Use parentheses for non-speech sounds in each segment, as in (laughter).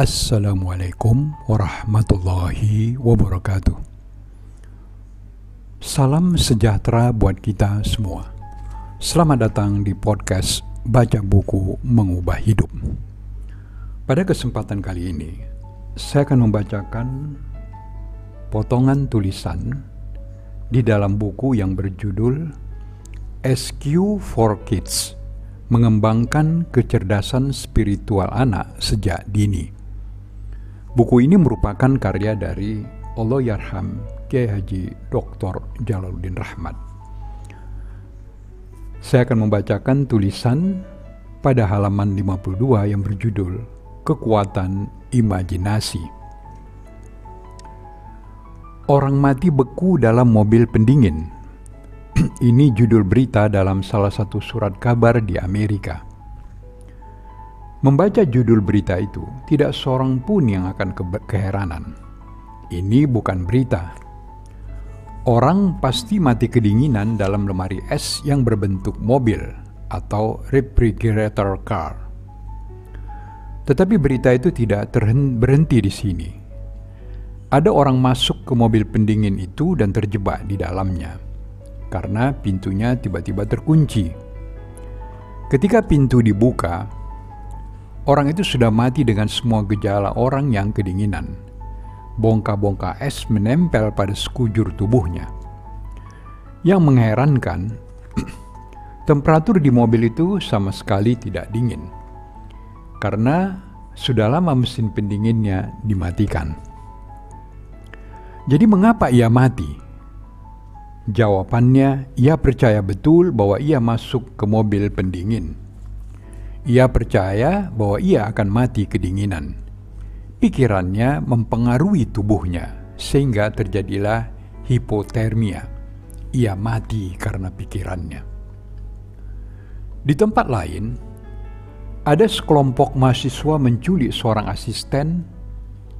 Assalamualaikum warahmatullahi wabarakatuh. Salam sejahtera buat kita semua. Selamat datang di podcast Baca Buku Mengubah Hidup. Pada kesempatan kali ini, saya akan membacakan potongan tulisan di dalam buku yang berjudul SQ for Kids Mengembangkan Kecerdasan Spiritual Anak Sejak Dini. Buku ini merupakan karya dari Allahyarham Kiai Haji Dr. Jalaluddin Rahmat. Saya akan membacakan tulisan pada halaman 52 yang berjudul Kekuatan Imajinasi. Orang mati beku dalam mobil pendingin (clears throat) Ini judul berita dalam salah satu surat kabar di Amerika. Membaca judul berita itu, tidak seorang pun yang akan ke keheranan. Ini bukan berita. Orang pasti mati kedinginan dalam lemari es yang berbentuk mobil atau refrigerator car. Tetapi berita itu tidak berhenti di sini. Ada orang masuk ke mobil pendingin itu dan terjebak di dalamnya karena pintunya tiba-tiba terkunci. Ketika pintu dibuka, orang itu sudah mati dengan semua gejala orang yang kedinginan. Bongka-bongka es menempel pada sekujur tubuhnya. Yang mengherankan, (clears throat) temperatur di mobil itu sama sekali tidak dingin. Karena sudah lama mesin pendinginnya dimatikan. Jadi mengapa ia mati? Jawabannya, ia percaya betul bahwa ia masuk ke mobil pendingin. Ia percaya bahwa ia akan mati kedinginan. Pikirannya mempengaruhi tubuhnya, sehingga terjadilah hipotermia. Ia mati karena pikirannya. Di tempat lain, ada sekelompok mahasiswa menculik seorang asisten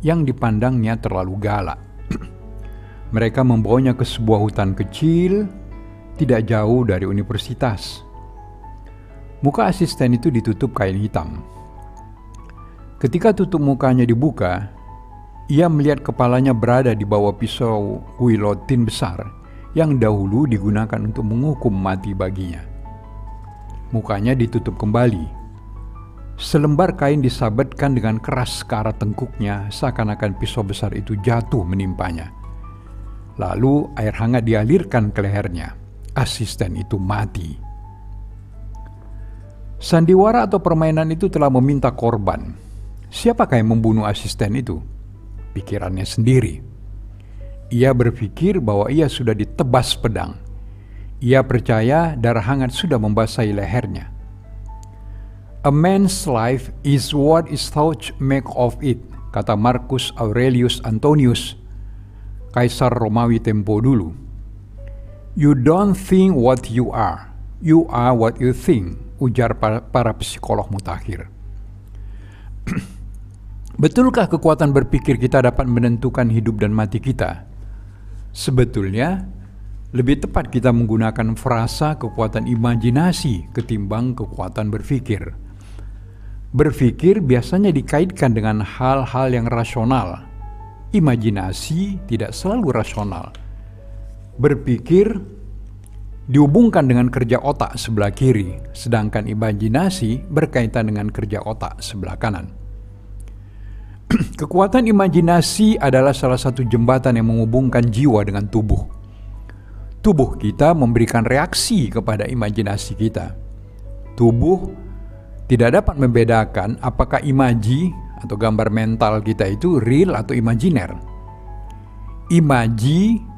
yang dipandangnya terlalu galak. (clears throat) Mereka membawanya ke sebuah hutan kecil, tidak jauh dari universitas. Muka asisten itu ditutup kain hitam. Ketika tutup mukanya dibuka, ia melihat kepalanya berada di bawah pisau guillotine besar yang dahulu digunakan untuk menghukum mati baginya. Mukanya ditutup kembali. Selembar kain disabetkan dengan keras ke arah tengkuknya seakan-akan pisau besar itu jatuh menimpanya. Lalu air hangat dialirkan ke lehernya. Asisten itu mati. Sandiwara atau permainan itu telah meminta korban. Siapakah yang membunuh asisten itu? Pikirannya sendiri. Ia berpikir bahwa ia sudah ditebas pedang. Ia percaya darah hangat sudah membasahi lehernya. A man's life is what is thought make of it, kata Marcus Aurelius Antonius Kaisar Romawi tempo dulu. You don't think what you are, you are what you think, ujar para, para psikolog mutakhir. (clears throat) Betulkah kekuatan berpikir kita dapat menentukan hidup dan mati kita? Sebetulnya, lebih tepat kita menggunakan frasa kekuatan imajinasi ketimbang kekuatan berpikir. Berpikir biasanya dikaitkan dengan hal-hal yang rasional, imajinasi tidak selalu rasional. Berpikir dihubungkan dengan kerja otak sebelah kiri, sedangkan imajinasi berkaitan dengan kerja otak sebelah kanan. (clears throat) Kekuatan imajinasi adalah salah satu jembatan yang menghubungkan jiwa dengan tubuh. Tubuh kita memberikan reaksi kepada imajinasi kita. Tubuh tidak dapat membedakan apakah imaji atau gambar mental kita itu real atau imajiner. Imaji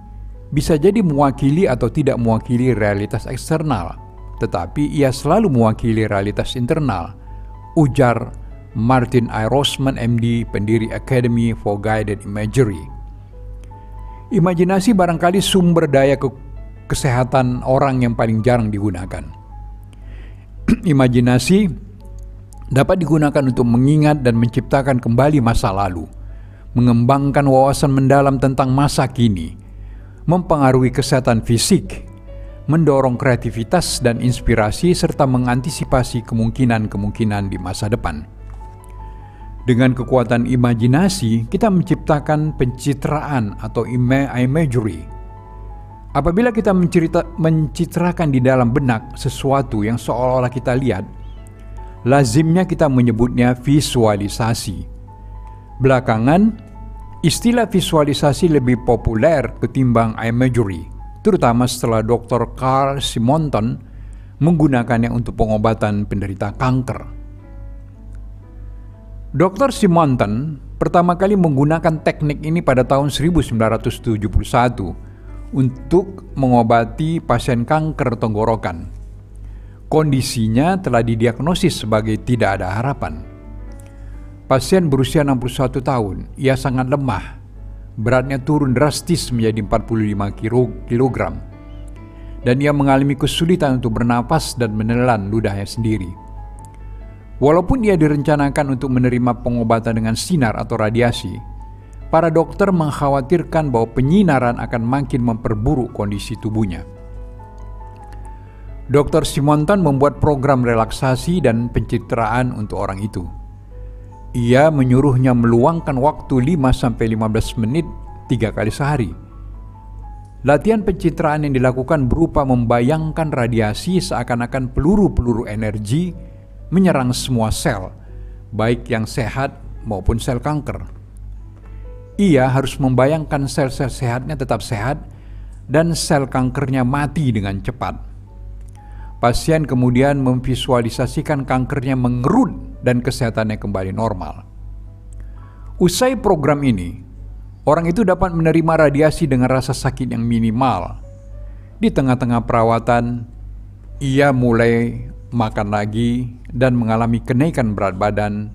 bisa jadi mewakili atau tidak mewakili realitas eksternal, tetapi ia selalu mewakili realitas internal, ujar Martin I. Rosman MD, pendiri Academy for Guided Imagery. Imajinasi barangkali sumber daya ke kesehatan orang yang paling jarang digunakan. (clears throat) Imajinasi dapat digunakan untuk mengingat dan menciptakan kembali masa lalu, mengembangkan wawasan mendalam tentang masa kini, mempengaruhi kesehatan fisik, mendorong kreativitas dan inspirasi, serta mengantisipasi kemungkinan-kemungkinan di masa depan. Dengan kekuatan imajinasi, kita menciptakan pencitraan atau imagery. Apabila kita mencerita, mencitrakan di dalam benak sesuatu yang seolah-olah kita lihat, lazimnya kita menyebutnya visualisasi. Belakangan, istilah visualisasi lebih populer ketimbang imagery, terutama setelah Dr. Carl Simonton menggunakannya untuk pengobatan penderita kanker. Dr. Simonton pertama kali menggunakan teknik ini pada tahun 1971 untuk mengobati pasien kanker tenggorokan. Kondisinya telah didiagnosis sebagai tidak ada harapan. Pasien berusia 61 tahun, ia sangat lemah. Beratnya turun drastis menjadi 45 kg. Dan ia mengalami kesulitan untuk bernapas dan menelan ludahnya sendiri. Walaupun ia direncanakan untuk menerima pengobatan dengan sinar atau radiasi, para dokter mengkhawatirkan bahwa penyinaran akan makin memperburuk kondisi tubuhnya. Dr. Simonton membuat program relaksasi dan pencitraan untuk orang itu. Ia menyuruhnya meluangkan waktu 5-15 menit tiga kali sehari. Latihan pencitraan yang dilakukan berupa membayangkan radiasi seakan-akan peluru-peluru energi menyerang semua sel, baik yang sehat maupun sel kanker. Ia harus membayangkan sel-sel sehatnya tetap sehat dan sel kankernya mati dengan cepat. Pasien kemudian memvisualisasikan kankernya mengerut dan kesehatannya kembali normal. Usai program ini, orang itu dapat menerima radiasi dengan rasa sakit yang minimal. Di tengah-tengah perawatan, ia mulai makan lagi, dan mengalami kenaikan berat badan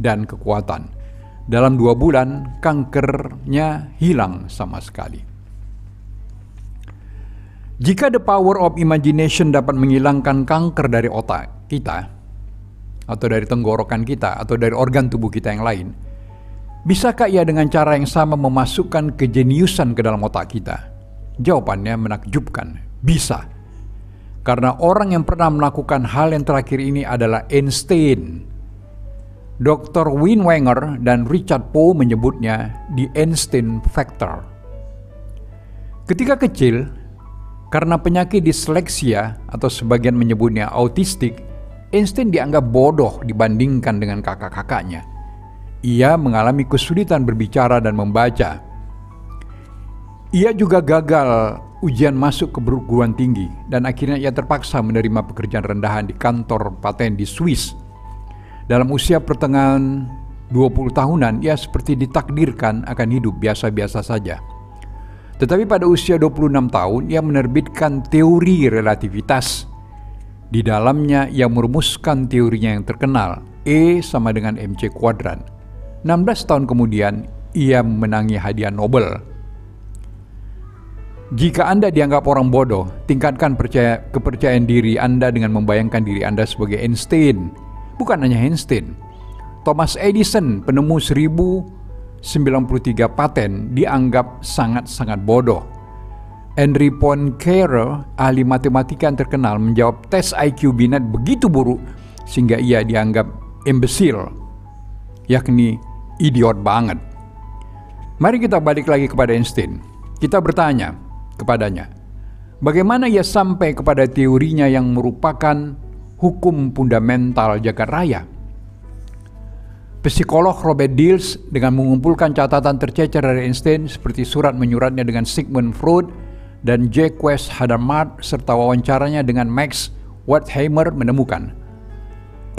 dan kekuatan. Dalam dua bulan, kankernya hilang sama sekali. Jika the power of imagination dapat menghilangkan kanker dari otak kita, atau dari tenggorokan kita, atau dari organ tubuh kita yang lain, bisakah ia dengan cara yang sama memasukkan kejeniusan ke dalam otak kita? Jawabannya menakjubkan, bisa karena orang yang pernah melakukan hal yang terakhir ini adalah Einstein. Dr. Win Wenger dan Richard Poe menyebutnya the Einstein Factor. Ketika kecil, karena penyakit disleksia atau sebagian menyebutnya autistik, Einstein dianggap bodoh dibandingkan dengan kakak-kakaknya. Ia mengalami kesulitan berbicara dan membaca. Ia juga gagal ujian masuk ke perguruan tinggi dan akhirnya ia terpaksa menerima pekerjaan rendahan di kantor paten di Swiss. Dalam usia pertengahan 20 tahunan, ia seperti ditakdirkan akan hidup biasa-biasa saja. Tetapi pada usia 26 tahun, ia menerbitkan teori relativitas. Di dalamnya, ia merumuskan teorinya yang terkenal, E sama dengan MC kuadran. 16 tahun kemudian, ia menangi hadiah Nobel jika Anda dianggap orang bodoh, tingkatkan percaya, kepercayaan diri Anda dengan membayangkan diri Anda sebagai Einstein. Bukan hanya Einstein. Thomas Edison, penemu 1093 paten, dianggap sangat-sangat bodoh. Henry Poincaré, ahli matematika yang terkenal, menjawab tes IQ Binet begitu buruk sehingga ia dianggap imbecile, yakni idiot banget. Mari kita balik lagi kepada Einstein. Kita bertanya, kepadanya. Bagaimana ia sampai kepada teorinya yang merupakan hukum fundamental jagat raya? Psikolog Robert Dills dengan mengumpulkan catatan tercecer dari Einstein seperti surat menyuratnya dengan Sigmund Freud dan Jacques Hadamard serta wawancaranya dengan Max Wertheimer menemukan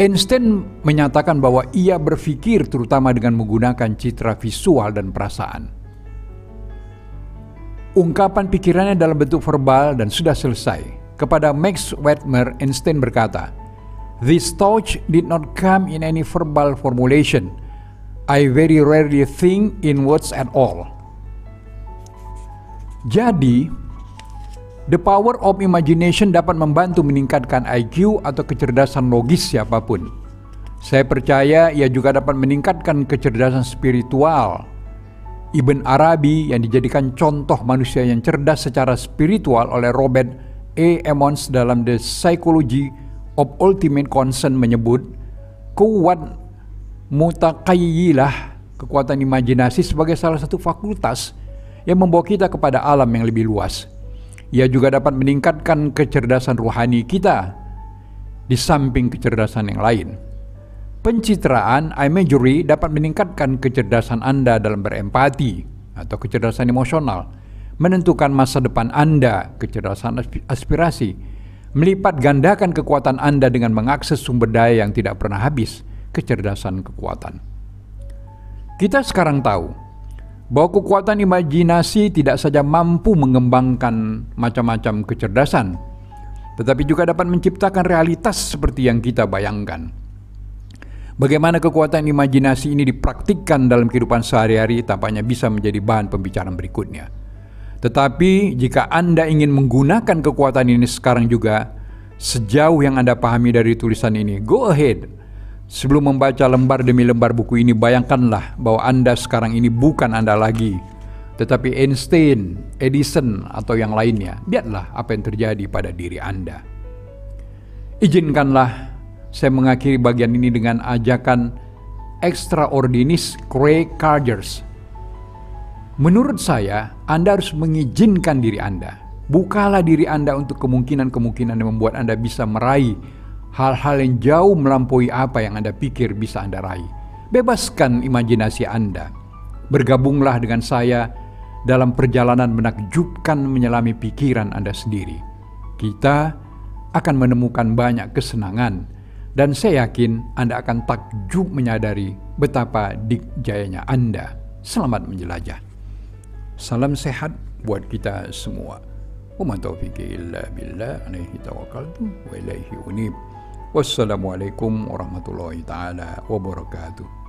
Einstein menyatakan bahwa ia berpikir terutama dengan menggunakan citra visual dan perasaan. Ungkapan pikirannya dalam bentuk verbal dan sudah selesai. Kepada Max Wettmer, Einstein berkata, This thought did not come in any verbal formulation. I very rarely think in words at all. Jadi, the power of imagination dapat membantu meningkatkan IQ atau kecerdasan logis siapa pun. Saya percaya ia juga dapat meningkatkan kecerdasan spiritual Ibn Arabi yang dijadikan contoh manusia yang cerdas secara spiritual oleh Robert A. Emmons dalam The Psychology of Ultimate Concern menyebut kuat mutakayyilah, kekuatan imajinasi sebagai salah satu fakultas yang membawa kita kepada alam yang lebih luas. Ia juga dapat meningkatkan kecerdasan rohani kita di samping kecerdasan yang lain. Pencitraan imagery dapat meningkatkan kecerdasan Anda dalam berempati atau kecerdasan emosional, menentukan masa depan Anda, kecerdasan aspirasi, melipat gandakan kekuatan Anda dengan mengakses sumber daya yang tidak pernah habis, kecerdasan kekuatan. Kita sekarang tahu bahwa kekuatan imajinasi tidak saja mampu mengembangkan macam-macam kecerdasan, tetapi juga dapat menciptakan realitas seperti yang kita bayangkan. Bagaimana kekuatan imajinasi ini dipraktikkan dalam kehidupan sehari-hari tampaknya bisa menjadi bahan pembicaraan berikutnya. Tetapi jika Anda ingin menggunakan kekuatan ini sekarang juga, sejauh yang Anda pahami dari tulisan ini, go ahead. Sebelum membaca lembar demi lembar buku ini, bayangkanlah bahwa Anda sekarang ini bukan Anda lagi, tetapi Einstein, Edison, atau yang lainnya. Lihatlah apa yang terjadi pada diri Anda. Izinkanlah saya mengakhiri bagian ini dengan ajakan extraordinary Craig Cargers. Menurut saya, Anda harus mengizinkan diri Anda. Bukalah diri Anda untuk kemungkinan-kemungkinan yang membuat Anda bisa meraih hal-hal yang jauh melampaui apa yang Anda pikir bisa Anda raih. Bebaskan imajinasi Anda. Bergabunglah dengan saya dalam perjalanan menakjubkan menyelami pikiran Anda sendiri. Kita akan menemukan banyak kesenangan dan saya yakin Anda akan takjub menyadari betapa dikjayanya Anda. Selamat menjelajah. Salam sehat buat kita semua. Wa taufiqi illa billah alaihi tawakkaltu wa ilaihi unib. Wassalamualaikum warahmatullahi taala wabarakatuh.